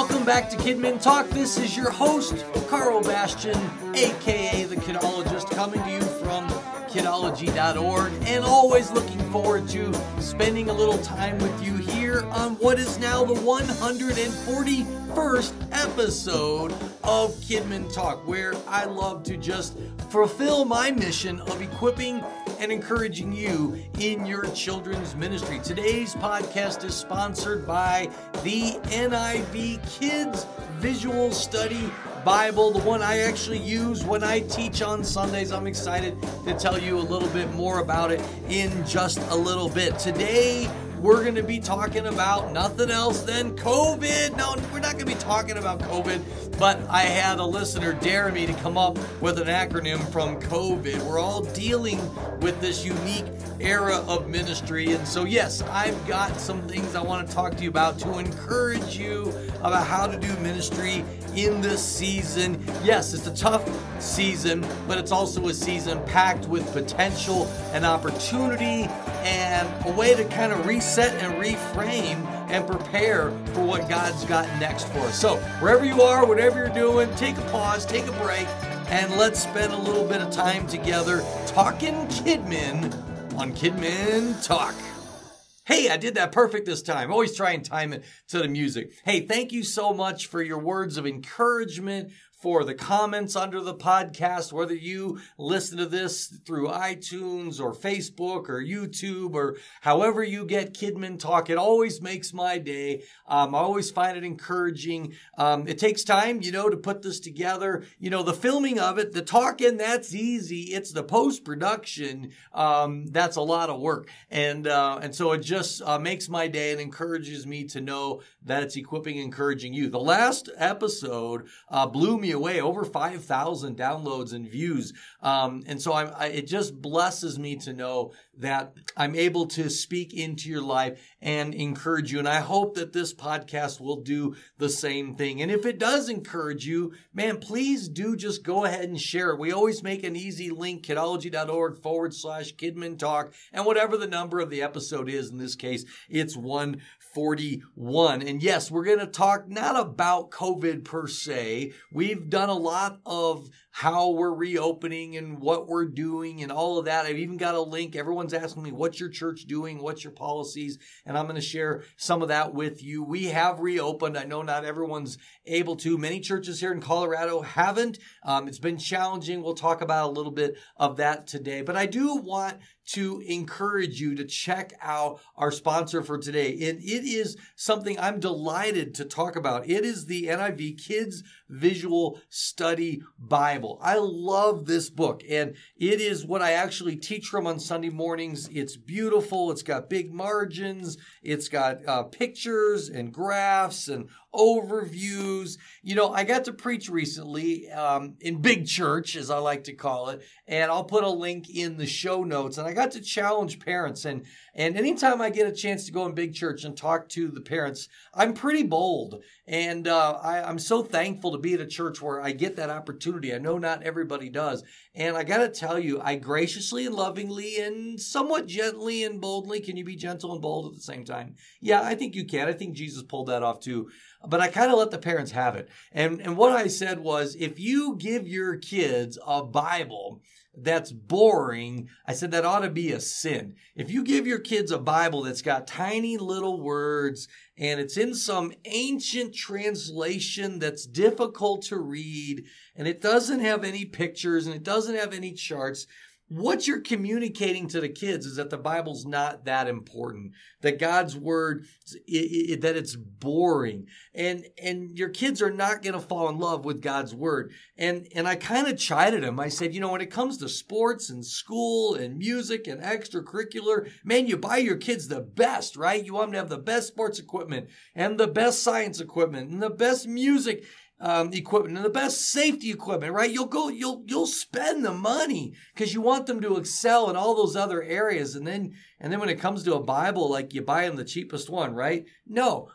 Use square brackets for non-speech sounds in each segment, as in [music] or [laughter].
welcome back to Kidmin Talk. This is your host, Karl Bastian, aka the Kidologist, coming to you from kidology.org, and always looking forward to spending a little time with you here on what is now the 141st episode of Kidmin Talk, where I love to just fulfill my mission of equipping and encouraging you in your children's ministry. Today's podcast is sponsored by the NIV Kids Visual Study Bible, the one I actually use when I teach on Sundays. I'm excited to tell you a little bit more about it in just a little bit. Today, we're going to be talking about nothing else than COVID. No, we're not going to be talking about COVID, but I had a listener dare me to come up with an acronym from COVID. We're all dealing with this unique era of ministry. And so, yes, I've got some things I want to talk to you about to encourage you about how to do ministry in this season. Yes, it's a tough season, but it's also a season packed with potential and opportunity and a way to kind of reset and reframe and prepare for what God's got next for us. So, wherever you are, whatever you're doing, take a pause, take a break, and let's spend a little bit of time together talking Kidmin on Kidmin Talk. Hey, I did that perfect this time. Always try and time it to the music. Hey, thank you so much for your words of encouragement, for the comments under the podcast, whether you listen to this through iTunes or Facebook or YouTube or however you get Kidmin Talk. It always makes my day. Um, I always find it encouraging. Um, it takes time, you know, to put this together. You know, the filming of it, the talking, that's easy. It's the post production. Um, that's a lot of work. And, uh, and so it just uh, makes my day and encourages me to know that it's equipping, encouraging you. The last episode uh, blew me away, over 5,000 downloads and views. Um, and so I, it just blesses me to know that I'm able to speak into your life and encourage you. And I hope that this podcast will do the same thing. And if it does encourage you, man, please do just go ahead and share it. We always make an easy link, kidology.org forward slash Kidmin Talk. And whatever the number of the episode is, in this case, it's 141. And yes, we're going to talk not about COVID per se. We've done a lot of how we're reopening and what we're doing and all of that. I've even got a link. Everyone's asking me, what's your church doing? What's your policies? And I'm going to share some of that with you. We have reopened. I know not everyone's able to. Many churches here in Colorado haven't. Um, it's been challenging. We'll talk about a little bit of that today. But I do want to encourage you to check out our sponsor for today. And it is something I'm delighted to talk about. It is the NIV Kids Visual Study Bible. I love this book, and it is what I actually teach from on Sunday mornings. It's beautiful, it's got big margins, it's got uh, pictures and graphs and overviews. You know, I got to preach recently um, in big church, as I like to call it, and I'll put a link in the show notes. And I got to challenge parents, and and anytime I get a chance to go in big church and talk to the parents, I'm pretty bold, and uh, I, I'm so thankful to be at a church where I get that opportunity. I know not everybody does, and I got to tell you, I graciously and lovingly and somewhat gently and boldly. Can you be gentle and bold at the same time? Yeah, I think you can. I think Jesus pulled that off too but I kind of let the parents have it. And, and what I said was, if you give your kids a Bible that's boring, I said that ought to be a sin. If you give your kids a Bible that's got tiny little words and it's in some ancient translation that's difficult to read and it doesn't have any pictures and it doesn't have any charts, what you're communicating to the kids is that the Bible's not that important, that God's word, it, it, that it's boring, and and your kids are not going to fall in love with God's word. And and I kind of chided him. I said, you know, when it comes to sports and school and music and extracurricular, man, you buy your kids the best, right? You want them to have the best sports equipment and the best science equipment and the best music um, equipment and the best safety equipment, right? You'll go, you'll, you'll spend the money because you want them to excel in all those other areas. And then, and then when it comes to a Bible, like you buy them the cheapest one, right? No,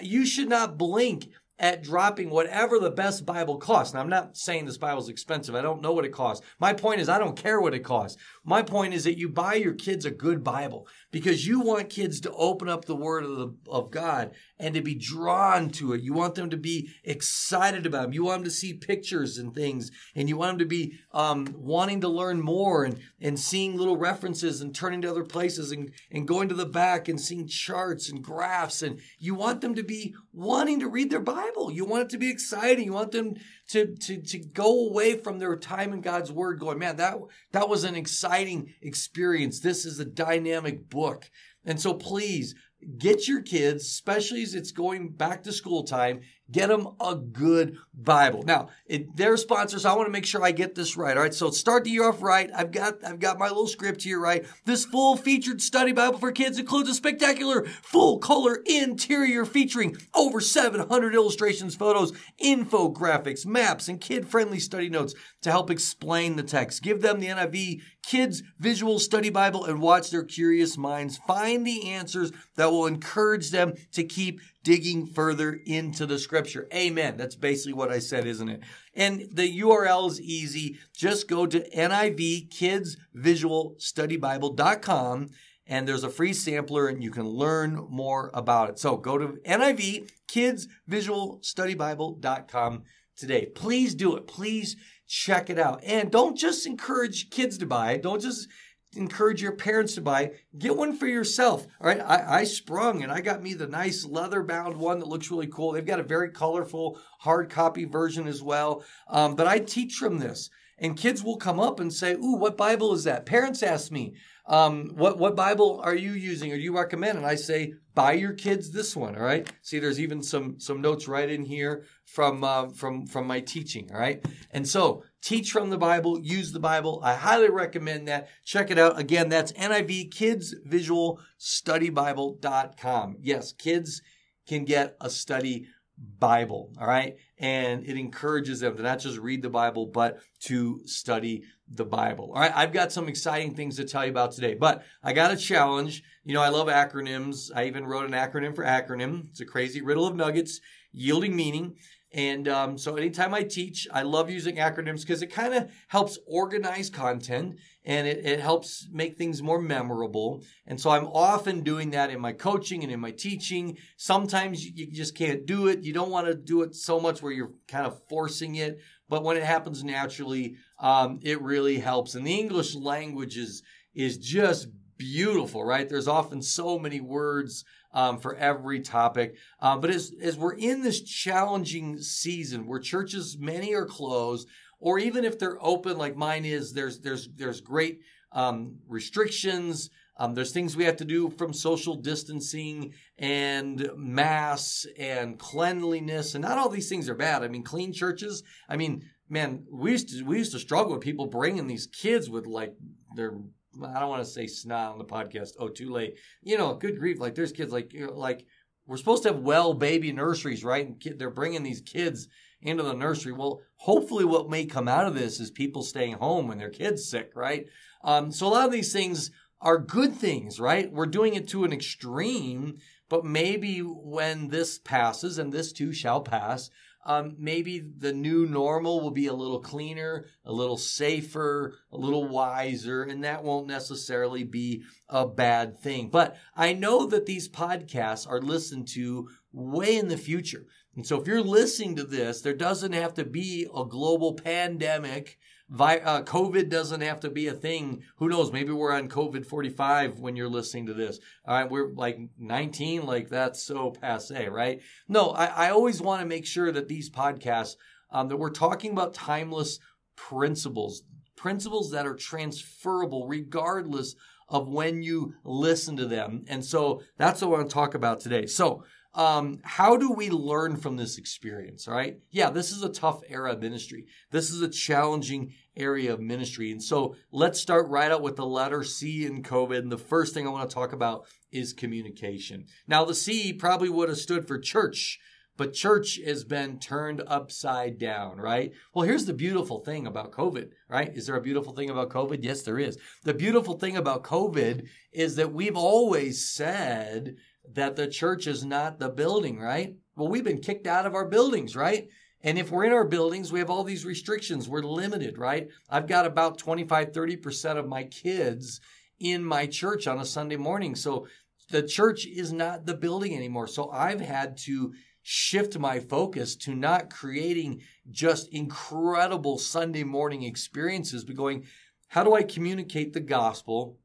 you should not blink at dropping whatever the best Bible costs. Now, I'm not saying this Bible's expensive. I don't know what it costs. My point is, I don't care what it costs. My point is that you buy your kids a good Bible because you want kids to open up the Word of, the, of God and to be drawn to it. You want them to be excited about them. You want them to see pictures and things, and you want them to be um, wanting to learn more and, and seeing little references and turning to other places and, and going to the back and seeing charts and graphs. And you want them to be wanting to read their Bible. You want it to be exciting. You want them to, to, to go away from their time in God's Word going, man, that, that was an exciting experience. This is a dynamic book. And so please get your kids, especially as it's going back to school time, get them a good Bible. Now, it, they're sponsors. I want to make sure I get this right. All right. So start the year off right. I've got, I've got my little script here right. This full featured study Bible for kids includes a spectacular full color interior featuring over 700 illustrations, photos, infographics, maps, and kid friendly study notes to help explain the text. Give them the NIV Kids Visual Study Bible and watch their curious minds find the answers that will encourage them to keep digging further into the scripture. Amen. That's basically what I said, isn't it? And the URL is easy. Just go to NIVkidsvisualstudybible.com and there's a free sampler and you can learn more about it. So go to NIVkidsvisualstudybible.com today. Please do it. Please check it out. And don't just encourage kids to buy it. Don't just encourage your parents to buy. Get one for yourself. All right. I, I sprung and I got me the nice leather bound one that looks really cool. They've got a very colorful hard copy version as well. Um, but I teach from this. And kids will come up and say, Ooh, what Bible is that? Parents ask me, um, what, what Bible are you using or do you recommend? And I say, buy your kids this one. All right. See, there's even some, some notes right in here from, uh, from, from my teaching. All right. And so teach from the Bible, use the Bible. I highly recommend that. Check it out. Again, that's NIV Kids Visual Study Bible.com. Yes, kids can get a study Bible. All right. And it encourages them to not just read the Bible, but to study the Bible. All right. I've got some exciting things to tell you about today, but I got a challenge. You know, I love acronyms. I even wrote an acronym for acronym. It's a crazy riddle of nuggets yielding meaning. And um, so anytime I teach, I love using acronyms because it kind of helps organize content and it, it helps make things more memorable. And so I'm often doing that in my coaching and in my teaching. Sometimes you, just can't do it. You don't want to do it so much where you're kind of forcing it. But when it happens naturally, um, it really helps. And the English language is, is just beautiful, right? There's often so many words um, for every topic. Um, but as, as we're in this challenging season where churches, many are closed, or even if they're open like mine is, there's, there's, there's great um, restrictions. Um, there's things we have to do from social distancing and mass and cleanliness, and not all these things are bad. I mean, clean churches. I mean, man, we used to we used to struggle with people bringing these kids with like their I don't want to say snot on the podcast. Oh, too late. You know, good grief. Like there's kids like you know, like we're supposed to have well baby nurseries, right? And kid, they're bringing these kids into the nursery. Well, hopefully, what may come out of this is people staying home when their kids sick, right? Um, so a lot of these things are good things, right? We're doing it to an extreme, but maybe when this passes, and this too shall pass, um, maybe the new normal will be a little cleaner, a little safer, a little wiser, and that won't necessarily be a bad thing. But I know that these podcasts are listened to way in the future. And so if you're listening to this, there doesn't have to be a global pandemic Vi- uh, COVID doesn't have to be a thing. Who knows? Maybe we're on COVID 45 when you're listening to this. All right, we're like 19, like that's so passe, right? No, I, I always want to make sure that these podcasts, um, that we're talking about timeless principles, principles that are transferable regardless of when you listen to them. And so that's what I want to talk about today. So, um, how do we learn from this experience? All right. Yeah, this is a tough era of ministry. This is a challenging area of ministry. And so let's start right out with the letter C in COVID. And the first thing I want to talk about is communication. Now, the C probably would have stood for church, but church has been turned upside down, right? Well, here's the beautiful thing about COVID, right? Is there a beautiful thing about COVID? Yes, there is. The beautiful thing about COVID is that we've always said that the church is not the building, right? Well, we've been kicked out of our buildings, right? And if we're in our buildings, we have all these restrictions. We're limited, right? I've got about 25, 30% of my kids in my church on a Sunday morning. So the church is not the building anymore. So I've had to shift my focus to not creating just incredible Sunday morning experiences, but going, how do I communicate the gospel?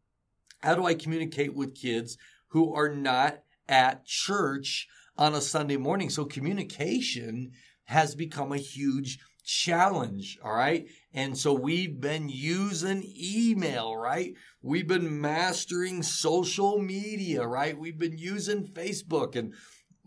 How do I communicate with kids who are not at church on a Sunday morning? So communication has become a huge challenge. All right. And so we've been using email, right? We've been mastering social media, right? We've been using Facebook and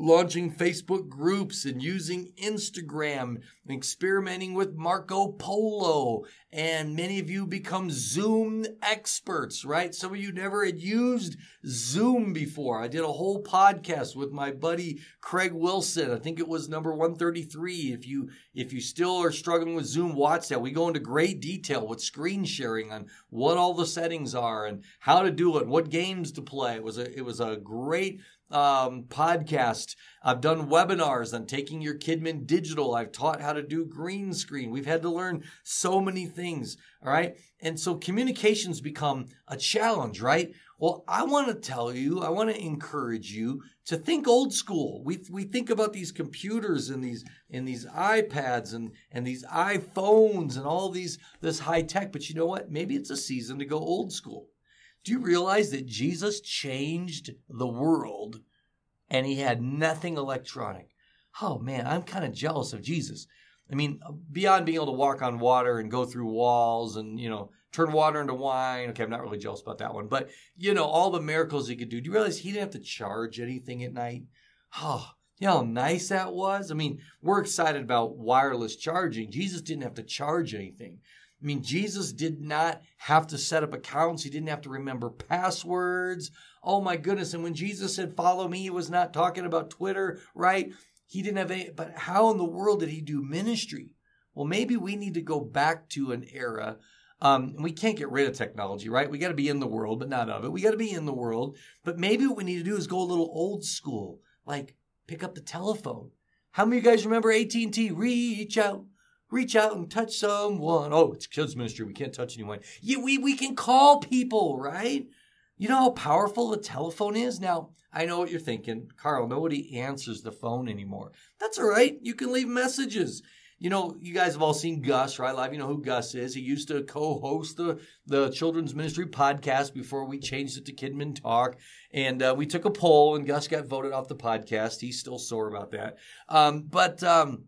launching Facebook groups and using Instagram, and experimenting with Marco Polo, and many of you become Zoom experts, right? Some of you never had used Zoom before. I did a whole podcast with my buddy Craig Wilson. I think it was number 133. If you if you still are struggling with Zoom, watch that. We go into great detail with screen sharing on what all the settings are and how to do it, what games to play. It was a it was a great um, podcast. I've done webinars on taking your Kidmin digital. I've taught how to do green screen. We've had to learn so many things. All right. And so communications become a challenge, right? Well, I want to tell you, I want to encourage you to think old school. We, we think about these computers and these and these iPads and, and these iPhones and all these this high tech, but you know what? Maybe it's a season to go old school. Do you realize that Jesus changed the world and he had nothing electronic? Oh man, I'm kind of jealous of Jesus. I mean, beyond being able to walk on water and go through walls and, you know, turn water into wine. Okay, I'm not really jealous about that one. But, you know, all the miracles he could do. Do you realize he didn't have to charge anything at night? Oh, you know how nice that was? I mean, we're excited about wireless charging. Jesus didn't have to charge anything. I mean, Jesus did not have to set up accounts. He didn't have to remember passwords. Oh my goodness. And when Jesus said, follow me, he was not talking about Twitter, right? He didn't have any, but how in the world did he do ministry? Well, maybe we need to go back to an era. Um, we can't get rid of technology, right? We got to be in the world, but not of it. We got to be in the world. But maybe what we need to do is go a little old school, like pick up the telephone. How many of you guys remember AT&T? Reach out, reach out and touch someone. Oh, it's kids ministry. We can't touch anyone. Yeah, we, we can call people, right? You know how powerful the telephone is? Now, I know what you're thinking. Karl, nobody answers the phone anymore. That's all right. You can leave messages. You know, you guys have all seen Gus, right? Live, you know who Gus is. He used to co-host the, the children's ministry podcast before we changed it to Kidmin Talk. And uh, we took a poll and Gus got voted off the podcast. He's still sore about that. Um, but, um,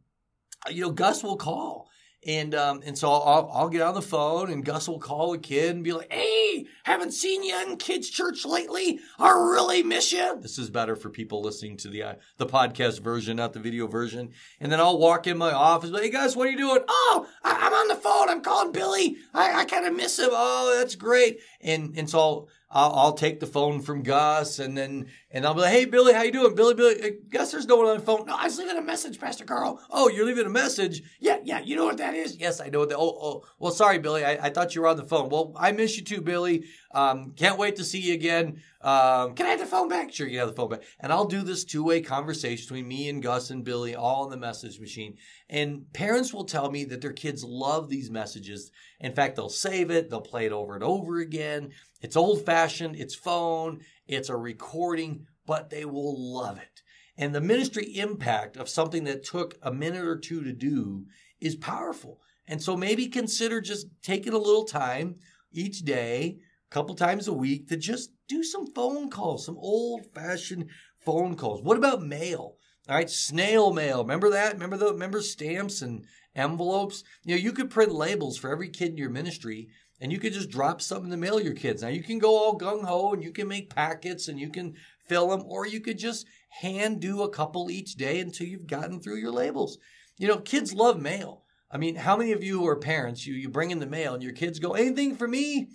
you know, Gus will call. And um, and so I'll, I'll get on the phone and Gus will call a kid and be like, "Hey, haven't seen you in kids' church lately. I really miss you." This is better for people listening to the uh, the podcast version, not the video version. And then I'll walk in my office, "Hey guys, what are you doing?" "Oh, I, am on the phone. I'm calling Billy. I, I kind of miss him." "Oh, that's great." And and so I'll, I'll, I'll, take the phone from Gus and then and I'll be like, "Hey Billy, how you doing?" Billy, Billy, uh, Gus, there's no one on the phone. No, I was leaving a message, Pastor Karl. Oh, you're leaving a message? Yeah, yeah. You know what that is? Yes, I know what that. Oh, oh. Well, sorry, Billy. I, I thought you were on the phone. Well, I miss you too, Billy. Um, can't wait to see you again. Um, can I have the phone back? Sure, you have the phone back. And I'll do this two way conversation between me and Gus and Billy, all on the message machine. And parents will tell me that their kids love these messages. In fact, they'll save it, they'll play it over and over again. It's old fashioned, it's phone, it's a recording, but they will love it. And the ministry impact of something that took a minute or two to do is powerful. And so maybe consider just taking a little time each day, couple times a week, to just do some phone calls, some old fashioned phone calls. What about mail? All right, snail mail. Remember that? Remember the remember stamps and envelopes? You know, you could print labels for every kid in your ministry and you could just drop something to mail your kids. Now you can go all gung ho and you can make packets and you can fill them, or you could just hand do a couple each day until you've gotten through your labels. You know, kids love mail. I mean, how many of you are parents? You you bring in the mail and your kids go, anything for me?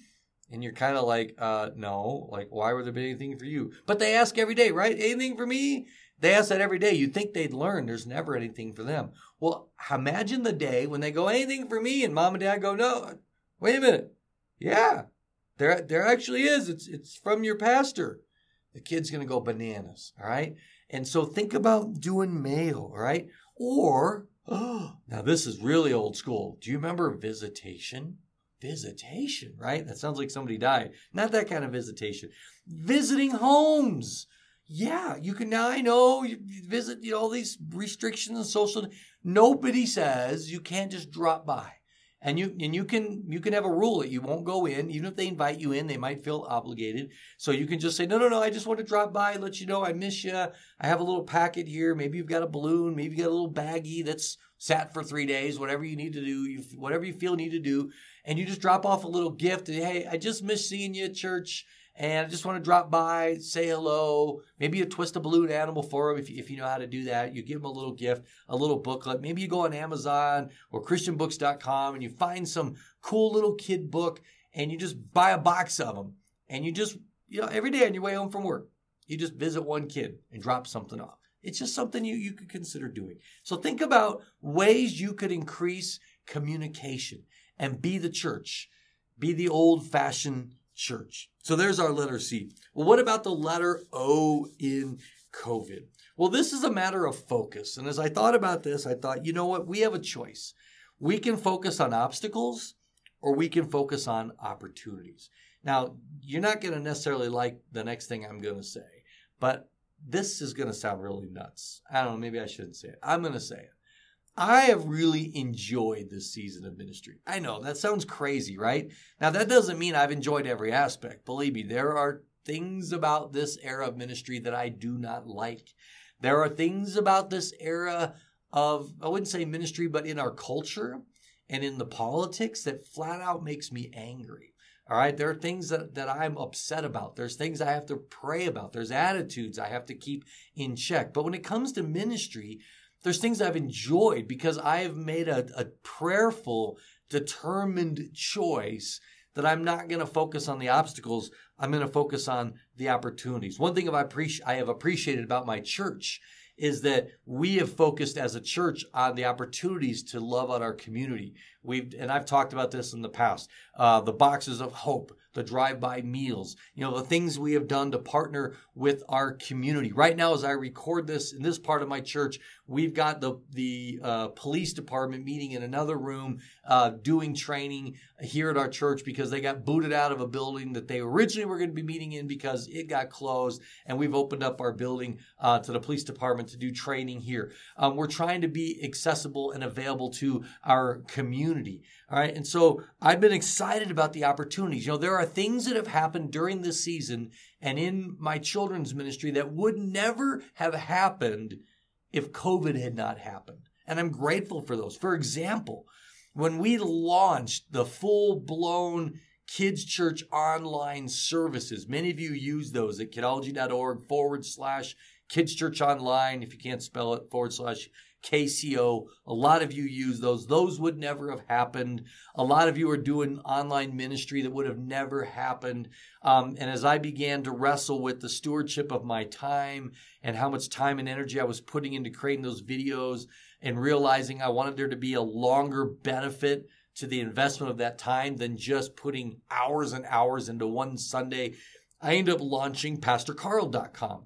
And you're kind of like, uh, no, like, why would there be anything for you? But they ask every day, right? Anything for me? They ask that every day. You'd think they'd learn there's never anything for them. Well, imagine the day when they go, anything for me? And mom and dad go, no, wait a minute. Yeah, there, there actually is. It's, it's from your pastor. The kid's going to go bananas. All right. And so think about doing mail, right? Or, oh, [gasps] now this is really old school. Do you remember visitation? Visitation, right? That sounds like somebody died. Not that kind of visitation. Visiting homes. Yeah, you can now. I know you visit. You know all these restrictions and social. Nobody says you can't just drop by and you and you can you can have a rule that you won't go in even if they invite you in they might feel obligated so you can just say no no no i just want to drop by let you know i miss you i have a little packet here maybe you've got a balloon maybe you got a little baggie that's sat for three days whatever you need to do you whatever you feel need to do and you just drop off a little gift and hey i just miss seeing you at church and I just want to drop by, say hello. Maybe you twist a balloon animal for them if if you know how to do that. You give them a little gift, a little booklet. Maybe you go on Amazon or ChristianBooks.com and you find some cool little kid book and you just buy a box of them. And you just, you know, every day on your way home from work, you just visit one kid and drop something off. It's just something you, you could consider doing. So think about ways you could increase communication and be the church, be the old fashioned church. So there's our letter C. Well, what about the letter O in COVID? Well, this is a matter of focus. And as I thought about this, I thought, you know what? We have a choice. We can focus on obstacles or we can focus on opportunities. Now, you're not going to necessarily like the next thing I'm going to say, but this is going to sound really nuts. I don't know, maybe I shouldn't say it. I'm going to say it. I have really enjoyed this season of ministry. I know that sounds crazy, right? Now, that doesn't mean I've enjoyed every aspect. Believe me, there are things about this era of ministry that I do not like. There are things about this era of, I wouldn't say ministry, but in our culture and in the politics that flat out makes me angry. All right. There are things that, that I'm upset about. There's things I have to pray about. There's attitudes I have to keep in check. But when it comes to ministry, there's things I've enjoyed because I have made a, a prayerful, determined choice that I'm not going to focus on the obstacles. I'm going to focus on the opportunities. One thing I, appreci- I have appreciated about my church is that we have focused as a church on the opportunities to love out our community. We've, and I've talked about this in the past, uh, the boxes of hope, the drive-by meals, you know, the things we have done to partner with our community. Right now, as I record this in this part of my church, we've got the the uh, police department meeting in another room, uh, doing training here at our church because they got booted out of a building that they originally were going to be meeting in because it got closed, and we've opened up our building uh, to the police department to do training here. Um, we're trying to be accessible and available to our community. All right, and so I've been excited about the opportunities. You know, there are things that have happened during this season and in my children's ministry that would never have happened if COVID had not happened. And I'm grateful for those. For example, when we launched the full blown Kids Church online services, many of you use those at kidology.org forward slash Kids Church Online. If you can't spell it, forward slash KCO. A lot of you use those. Those would never have happened. A lot of you are doing online ministry that would have never happened. Um, and as I began to wrestle with the stewardship of my time and how much time and energy I was putting into creating those videos and realizing I wanted there to be a longer benefit to the investment of that time than just putting hours and hours into one Sunday, I ended up launching PastorKarl.com.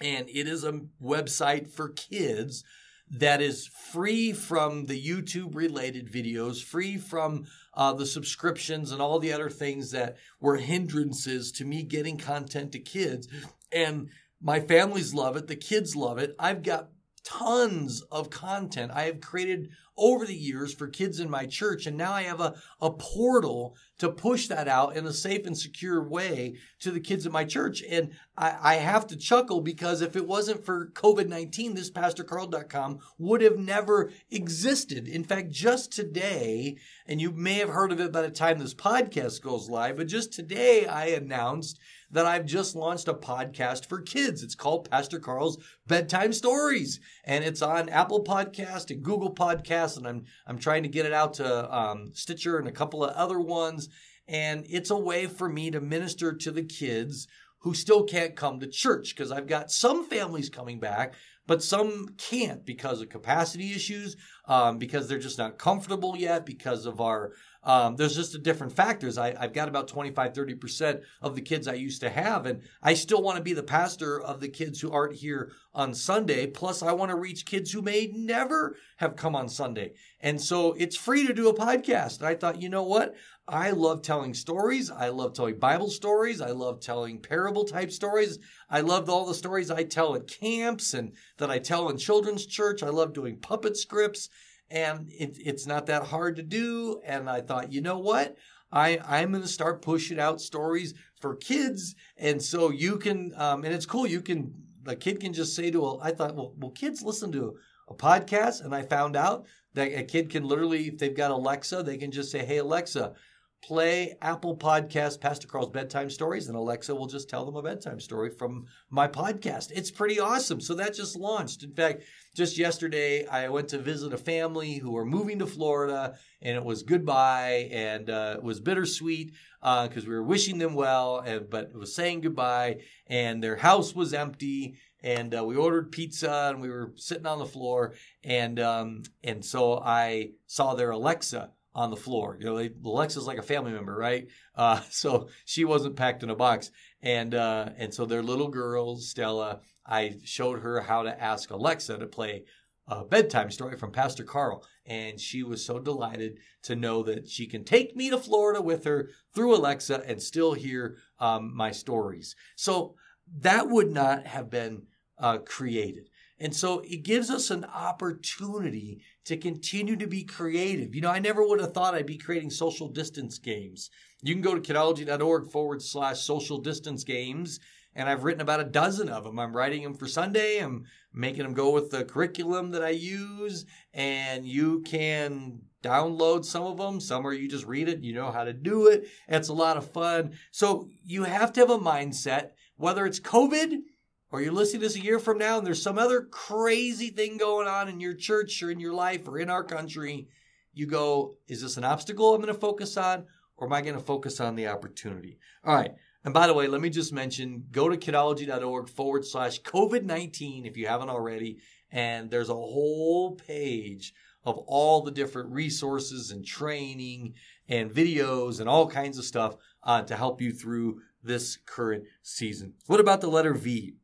And it is a website for kids that is free from the YouTube related videos, free from uh, the subscriptions and all the other things that were hindrances to me getting content to kids. And my families love it. The kids love it. I've got tons of content I have created over the years for kids in my church. And now I have a, a portal to push that out in a safe and secure way to the kids at my church. And I, I have to chuckle because if it wasn't for COVID 19, this PastorKarl.com would have never existed. In fact, just today, and you may have heard of it by the time this podcast goes live, but just today I announced that I've just launched a podcast for kids. It's called Pastor Karl's Bedtime Stories, and it's on Apple Podcast and Google Podcast, and I'm I'm trying to get it out to um, Stitcher and a couple of other ones. And it's a way for me to minister to the kids who still can't come to church because I've got some families coming back, but some can't because of capacity issues, um, because they're just not comfortable yet, because of our Um, there's just a different factors. I, I've got about 25, 30% of the kids I used to have, and I still want to be the pastor of the kids who aren't here on Sunday. Plus, I want to reach kids who may never have come on Sunday. And so it's free to do a podcast. And I thought, you know what? I love telling stories. I love telling Bible stories. I love telling parable type stories. I love all the stories I tell at camps and that I tell in children's church. I love doing puppet scripts and it, it's not that hard to do. And I thought, you know what? I, I'm going to start pushing out stories for kids. And so you can, um, and it's cool. You can, the kid can just say to, a, I thought, well, well, kids listen to a podcast. And I found out that a kid can literally, if they've got Alexa, they can just say, hey, Alexa, play Apple Podcast Pastor Karl's bedtime stories, and Alexa will just tell them a bedtime story from my podcast. It's pretty awesome. So that just launched. In fact, just yesterday, I went to visit a family who are moving to Florida, and it was goodbye, and uh, it was bittersweet because uh, we were wishing them well, and, but it was saying goodbye, and their house was empty. And uh, we ordered pizza, and we were sitting on the floor, and um, and so I saw their Alexa on the floor. You know, Alexa's like a family member, right? Uh, [laughs] so she wasn't packed in a box, and uh, and so their little girl Stella, I showed her how to ask Alexa to play a bedtime story from Pastor Karl, and she was so delighted to know that she can take me to Florida with her through Alexa and still hear um, my stories. So that would not have been uh, created. And so it gives us an opportunity to continue to be creative. You know, I never would have thought I'd be creating social distance games. You can go to kidology.org forward slash social distance games, and I've written about a dozen of them. I'm writing them for Sunday. I'm making them go with the curriculum that I use, and you can download some of them. Some are you just read it, you know how to do it. It's a lot of fun. So you have to have a mindset, whether it's COVID or you're listening to this a year from now and there's some other crazy thing going on in your church or in your life or in our country, you go, is this an obstacle I'm going to focus on or am I going to focus on the opportunity? All right. And by the way, let me just mention go to kidology.org forward slash COVID 19 if you haven't already. And there's a whole page of all the different resources and training and videos and all kinds of stuff uh, to help you through this current season. What about the letter V?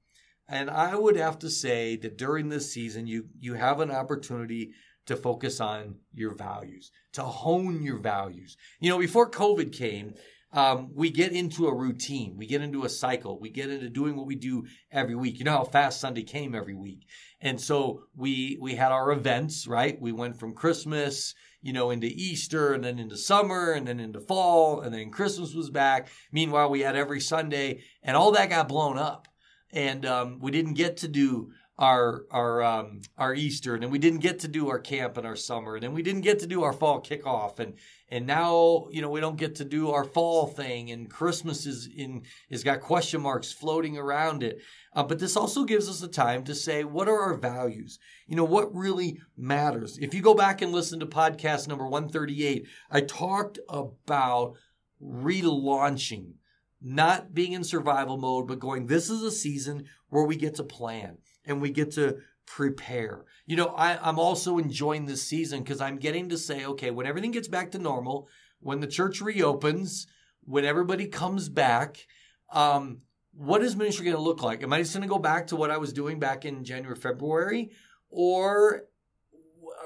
And I would have to say that during this season, you, you have an opportunity to focus on your values, to hone your values. You know, before COVID came, um, we get into a routine, we get into a cycle, we get into doing what we do every week. You know how fast Sunday came every week, and so we we had our events, right? We went from Christmas, you know, into Easter, and then into summer, and then into fall, and then Christmas was back. Meanwhile, we had every Sunday, and all that got blown up and um, we didn't get to do our our um, our Easter, and we didn't get to do our camp in our summer, and we didn't get to do our fall kickoff, and and now you know we don't get to do our fall thing, and Christmas is in is got question marks floating around it. Uh, but this also gives us the time to say what are our values? You know what really matters. If you go back and listen to podcast number one thirty eight, I talked about relaunching not being in survival mode, but going, this is a season where we get to plan and we get to prepare. You know, I, am also enjoying this season because I'm getting to say, okay, when everything gets back to normal, when the church reopens, when everybody comes back, um, what is ministry going to look like? Am I just going to go back to what I was doing back in January, February, or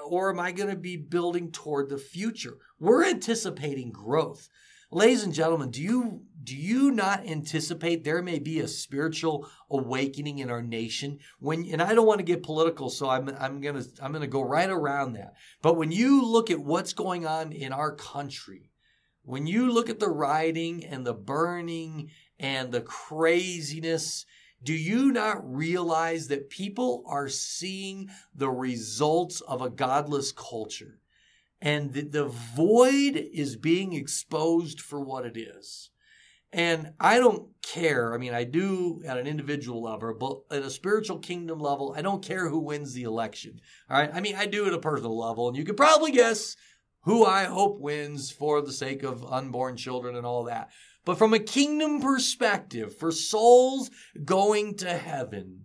or am I going to be building toward the future? We're anticipating growth. Ladies and gentlemen, do you do you not anticipate there may be a spiritual awakening in our nation when and I don't want to get political so I'm I'm going to I'm going to go right around that. But when you look at what's going on in our country, when you look at the rioting and the burning and the craziness, do you not realize that people are seeing the results of a godless culture? And the, the void is being exposed for what it is. And I don't care. I mean, I do at an individual level, but at a spiritual kingdom level, I don't care who wins the election. All right. I mean, I do at a personal level, and you could probably guess who I hope wins for the sake of unborn children and all that. But from a kingdom perspective, for souls going to heaven,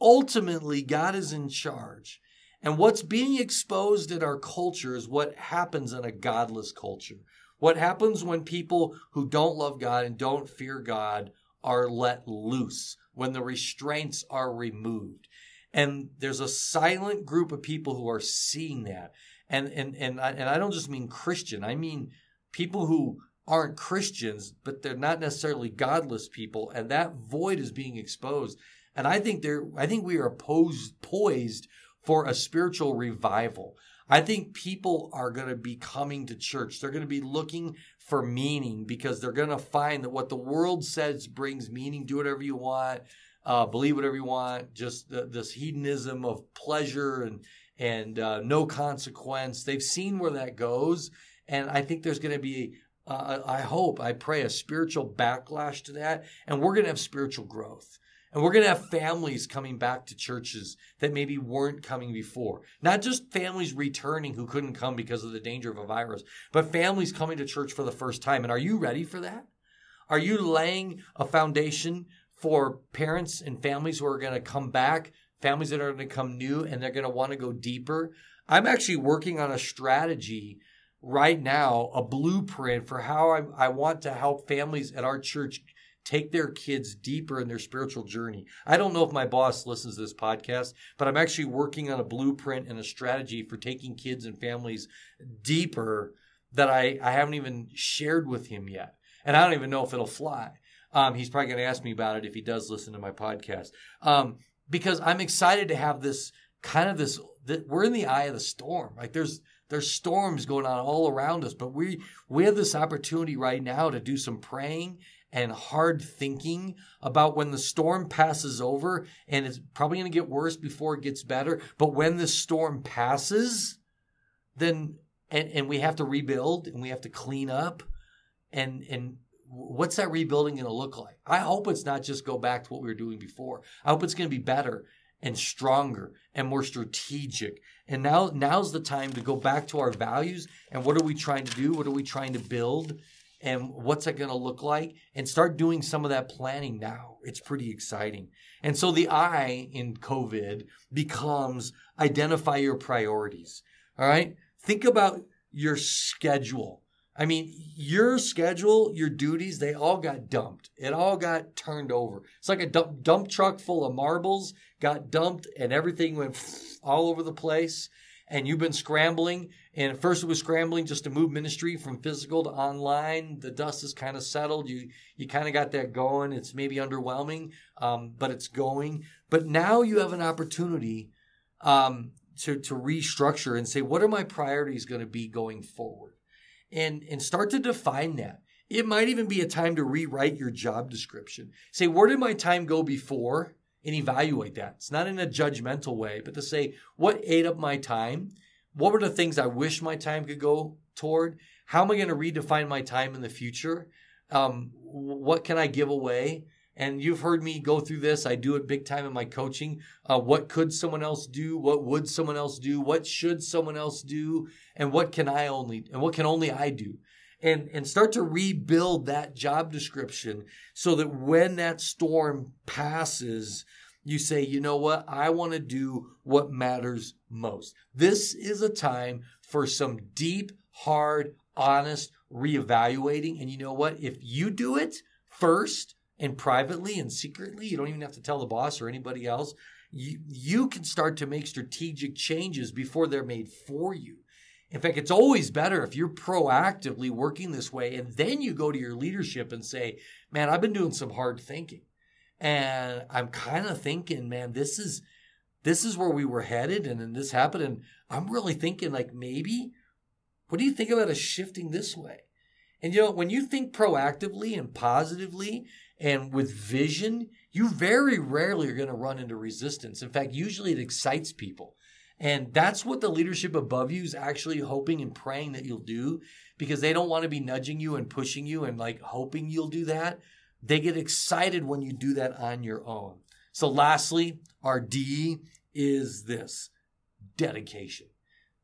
ultimately God is in charge. And what's being exposed in our culture is what happens in a godless culture. What happens when people who don't love God and don't fear God are let loose, when the restraints are removed. And there's a silent group of people who are seeing that. And, and, and, I, and I don't just mean Christian, I mean people who aren't Christians, but they're not necessarily godless people. And that void is being exposed. And I think there, I think we are posed, poised for a spiritual revival. I think people are going to be coming to church. They're going to be looking for meaning because they're going to find that what the world says brings meaning. Do whatever you want, uh, believe whatever you want. Just the, this hedonism of pleasure and and uh, no consequence. They've seen where that goes, and I think there's going to be. Uh, I hope, I pray, a spiritual backlash to that, and we're going to have spiritual growth. And we're going to have families coming back to churches that maybe weren't coming before. Not just families returning who couldn't come because of the danger of a virus, but families coming to church for the first time. And are you ready for that? Are you laying a foundation for parents and families who are going to come back, families that are going to come new and they're going to want to go deeper? I'm actually working on a strategy right now, a blueprint for how I, I want to help families at our church take their kids deeper in their spiritual journey. I don't know if my boss listens to this podcast, but I'm actually working on a blueprint and a strategy for taking kids and families deeper that I, I haven't even shared with him yet. And I don't even know if it'll fly. Um, he's probably going to ask me about it if he does listen to my podcast. Um, because I'm excited to have this kind of this, that we're in the eye of the storm. Like there's, there's storms going on all around us, but we, we have this opportunity right now to do some praying and hard thinking about when the storm passes over and it's probably going to get worse before it gets better. But when the storm passes, then and, and we have to rebuild and we have to clean up and and what's that rebuilding going to look like? I hope it's not just go back to what we were doing before. I hope it's going to be better and stronger and more strategic. And now now's the time to go back to our values and what are we trying to do? What are we trying to build? And what's that going to look like and start doing some of that planning now. It's pretty exciting. And so the I in COVID becomes identify your priorities. All right. Think about your schedule. I mean, your schedule, your duties, they all got dumped. It all got turned over. It's like a dump, dump truck full of marbles got dumped and everything went all over the place and you've been scrambling. And first it was scrambling just to move ministry from physical to online. The dust is kind of settled. You you kind of got that going. It's maybe underwhelming, um, but it's going. But now you have an opportunity um, to to restructure and say, what are my priorities going to be going forward, and and start to define that. It might even be a time to rewrite your job description. Say, where did my time go before? And evaluate that. It's not in a judgmental way, but to say, what ate up my time? What were the things I wish my time could go toward? How am I going to redefine my time in the future? Um, what can I give away? And you've heard me go through this. I do it big time in my coaching. Uh, what could someone else do? What would someone else do? What should someone else do? And what can I only, and what can only I do? And and start to rebuild that job description so that when that storm passes you say you know what? I want to do what matters most. This is a time for some deep hard honest reevaluating. And you know what? If you do it first and privately and secretly you don't even have to tell the boss or anybody else you, you can start to make strategic changes before they're made for you in fact, it's always better if you're proactively working this way and then you go to your leadership and say, man, I've been doing some hard thinking. And I'm kind of thinking, man, this is this is where we were headed and then this happened. And I'm really thinking like maybe, what do you think about us shifting this way? And you know, when you think proactively and positively and with vision, you very rarely are going to run into resistance. In fact, usually it excites people. And that's what the leadership above you is actually hoping and praying that you'll do because they don't want to be nudging you and pushing you and like hoping you'll do that. They get excited when you do that on your own. So, lastly, our D is this dedication.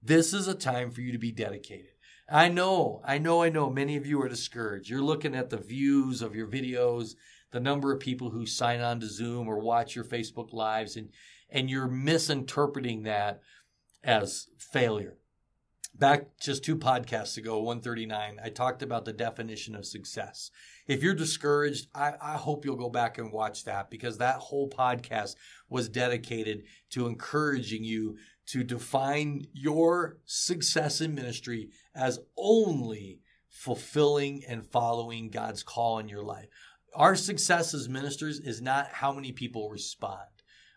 This is a time for you to be dedicated. I know, I know, I know many of you are discouraged. You're looking at the views of your videos, the number of people who sign on to Zoom or watch your Facebook lives, and and you're misinterpreting that as failure. Back just two podcasts ago, 139, I talked about the definition of success. If you're discouraged, I, I, hope you'll go back and watch that because that whole podcast was dedicated to encouraging you to define your success in ministry as only fulfilling and following God's call in your life. Our success as ministers is not how many people respond.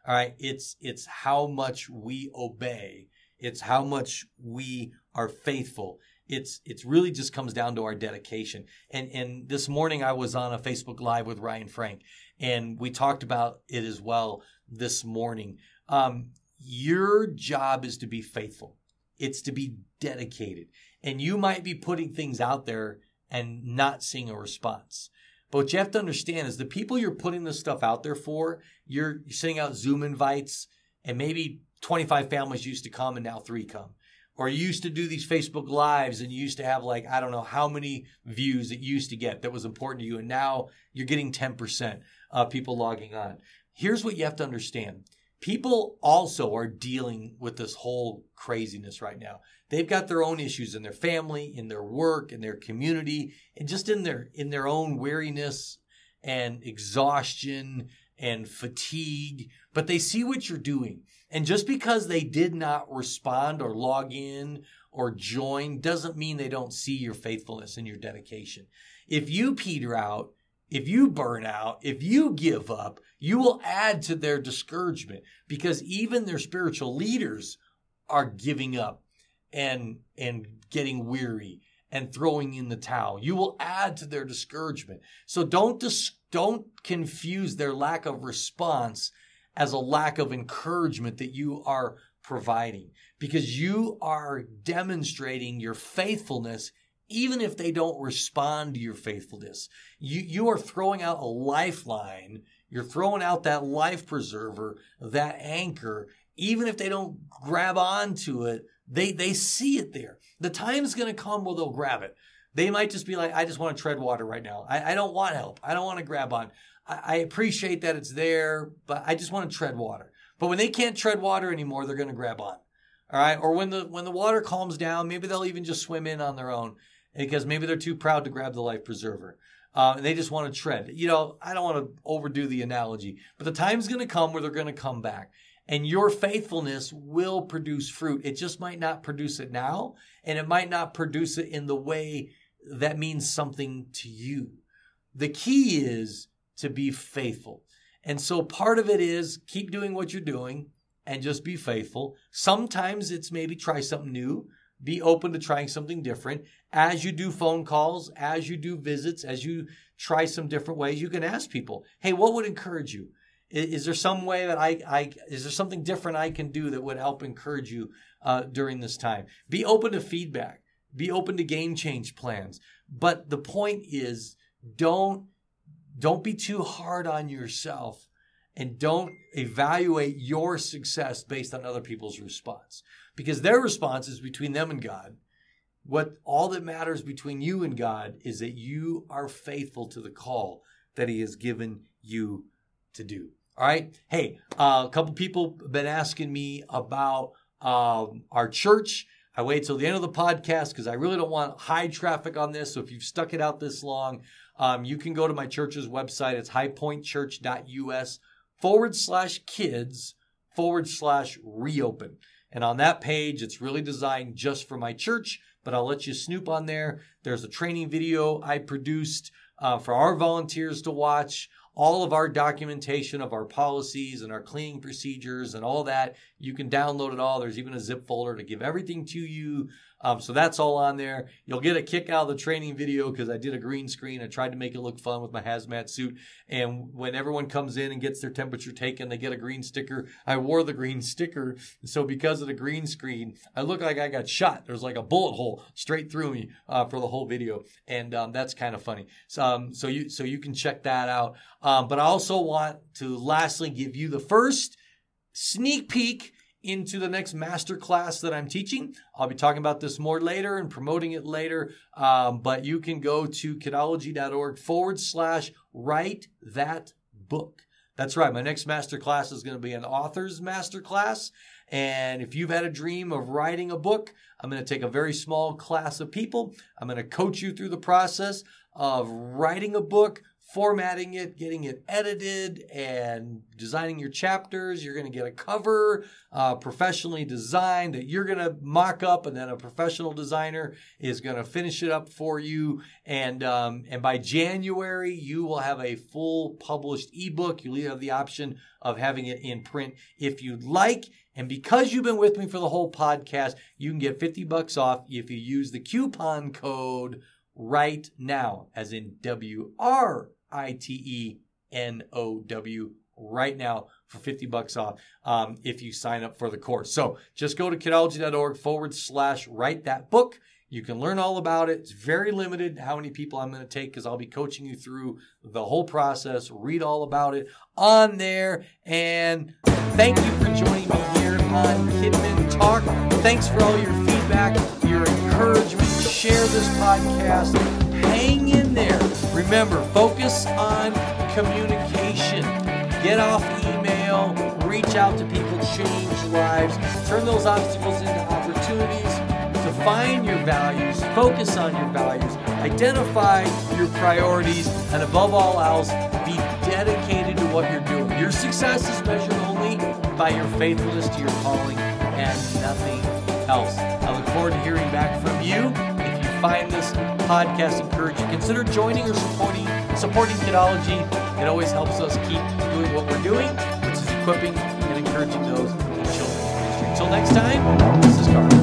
All right. It's, it's how much we obey. It's how much we are faithful. It's, it's really just comes down to our dedication. And, and this morning I was on a Facebook live with Ryan Frank and we talked about it as well this morning. Um, your job is to be faithful. It's to be dedicated. And you might be putting things out there and not seeing a response. But what you have to understand is the people you're putting this stuff out there for, you're, sending out Zoom invites, and maybe 25 families used to come and now three come. Or you used to do these Facebook lives and you used to have like, I don't know how many views it used to get that was important to you. And now you're getting 10% of people logging on. Here's what you have to understand people also are dealing with this whole craziness right now. They've got their own issues in their family, in their work, in their community, and just in their in their own weariness and exhaustion and fatigue, but they see what you're doing. And just because they did not respond or log in or join doesn't mean they don't see your faithfulness and your dedication. If you peter out, if you burn out, if you give up, you will add to their discouragement because even their spiritual leaders are giving up and and getting weary and throwing in the towel. You will add to their discouragement. So don't dis- don't confuse their lack of response as a lack of encouragement that you are providing because you are demonstrating your faithfulness even if they don't respond to your faithfulness. You, you are throwing out a lifeline. You're throwing out that life preserver, that anchor. Even if they don't grab onto it, they, they see it there. The time's going to come where they'll grab it. They might just be like, I just want to tread water right now. I, I don't want help. I don't want to grab on. I, I appreciate that it's there, but I just want to tread water. But when they can't tread water anymore, they're going to grab on. All right. Or when the, when the water calms down, maybe they'll even just swim in on their own because maybe they're too proud to grab the life preserver. Uh, they just want to tread. You know, I don't want to overdo the analogy, but the time's going to come where they're going to come back. And your faithfulness will produce fruit. It just might not produce it now, and it might not produce it in the way that means something to you. The key is to be faithful. And so part of it is keep doing what you're doing and just be faithful. Sometimes it's maybe try something new be open to trying something different. As you do phone calls, as you do visits, as you try some different ways, you can ask people, hey, what would encourage you? Is, there some way that I, I, is there something different I can do that would help encourage you uh, during this time? Be open to feedback. Be open to game change plans. But the point is, don't, don't be too hard on yourself and don't evaluate your success based on other people's response because their response is between them and God. What all that matters between you and God is that you are faithful to the call that He has given you to do. All right. Hey, uh, a couple people have been asking me about um, our church. I wait till the end of the podcast because I really don't want high traffic on this. So if you've stuck it out this long, um, you can go to my church's website. It's highpointchurch.us forward slash kids forward slash reopen. And on that page, it's really designed just for my church, but I'll let you snoop on there. There's a training video I produced uh, for our volunteers to watch. All of our documentation of our policies and our cleaning procedures and all that, you can download it all. There's even a zip folder to give everything to you um, so that's all on there. You'll get a kick out of the training video because I did a green screen. I tried to make it look fun with my hazmat suit. And when everyone comes in and gets their temperature taken, they get a green sticker. I wore the green sticker. So because of the green screen, I look like I got shot. There's like a bullet hole straight through me uh, for the whole video. And um, that's kind of funny. So, um, so you so you can check that out. Um, but I also want to lastly give you the first sneak peek into the next master class that I'm teaching. I'll be talking about this more later and promoting it later. Um, but you can go to kidology.org forward slash write that book. That's right. My next master class is going to be an author's master class. And if you've had a dream of writing a book, I'm going to take a very small class of people. I'm going to coach you through the process of writing a book, formatting it, getting it edited, and designing your chapters. You're going to get a cover uh, professionally designed that you're going to mock up, and then a professional designer is going to finish it up for you. And um, and by January, you will have a full published ebook. You'll have the option of having it in print if you'd like. And because you've been with me for the whole podcast, you can get 50 bucks off if you use the coupon code right now, as in W R I T E N O W, right now for 50 bucks off um, if you sign up for the course. So just go to kidology.org forward slash write that book. You can learn all about it. It's very limited how many people I'm going to take because I'll be coaching you through the whole process. Read all about it on there. And thank you for joining me here on Kidmin Talk. Thanks for all your feedback, your encouragement. Share this podcast. Remember, focus on communication. Get off email. Reach out to people. Change lives. Turn those obstacles into opportunities define your values, focus on your values, identify your priorities, and above all else, be dedicated to what you're doing. Your success is measured only by your faithfulness to your calling and nothing else. I look forward to hearing back from you. Find this podcast encouraging, consider joining or supporting supporting Kidology. It always helps us keep doing what we're doing, which is equipping and encouraging those in children's ministry. Until next time,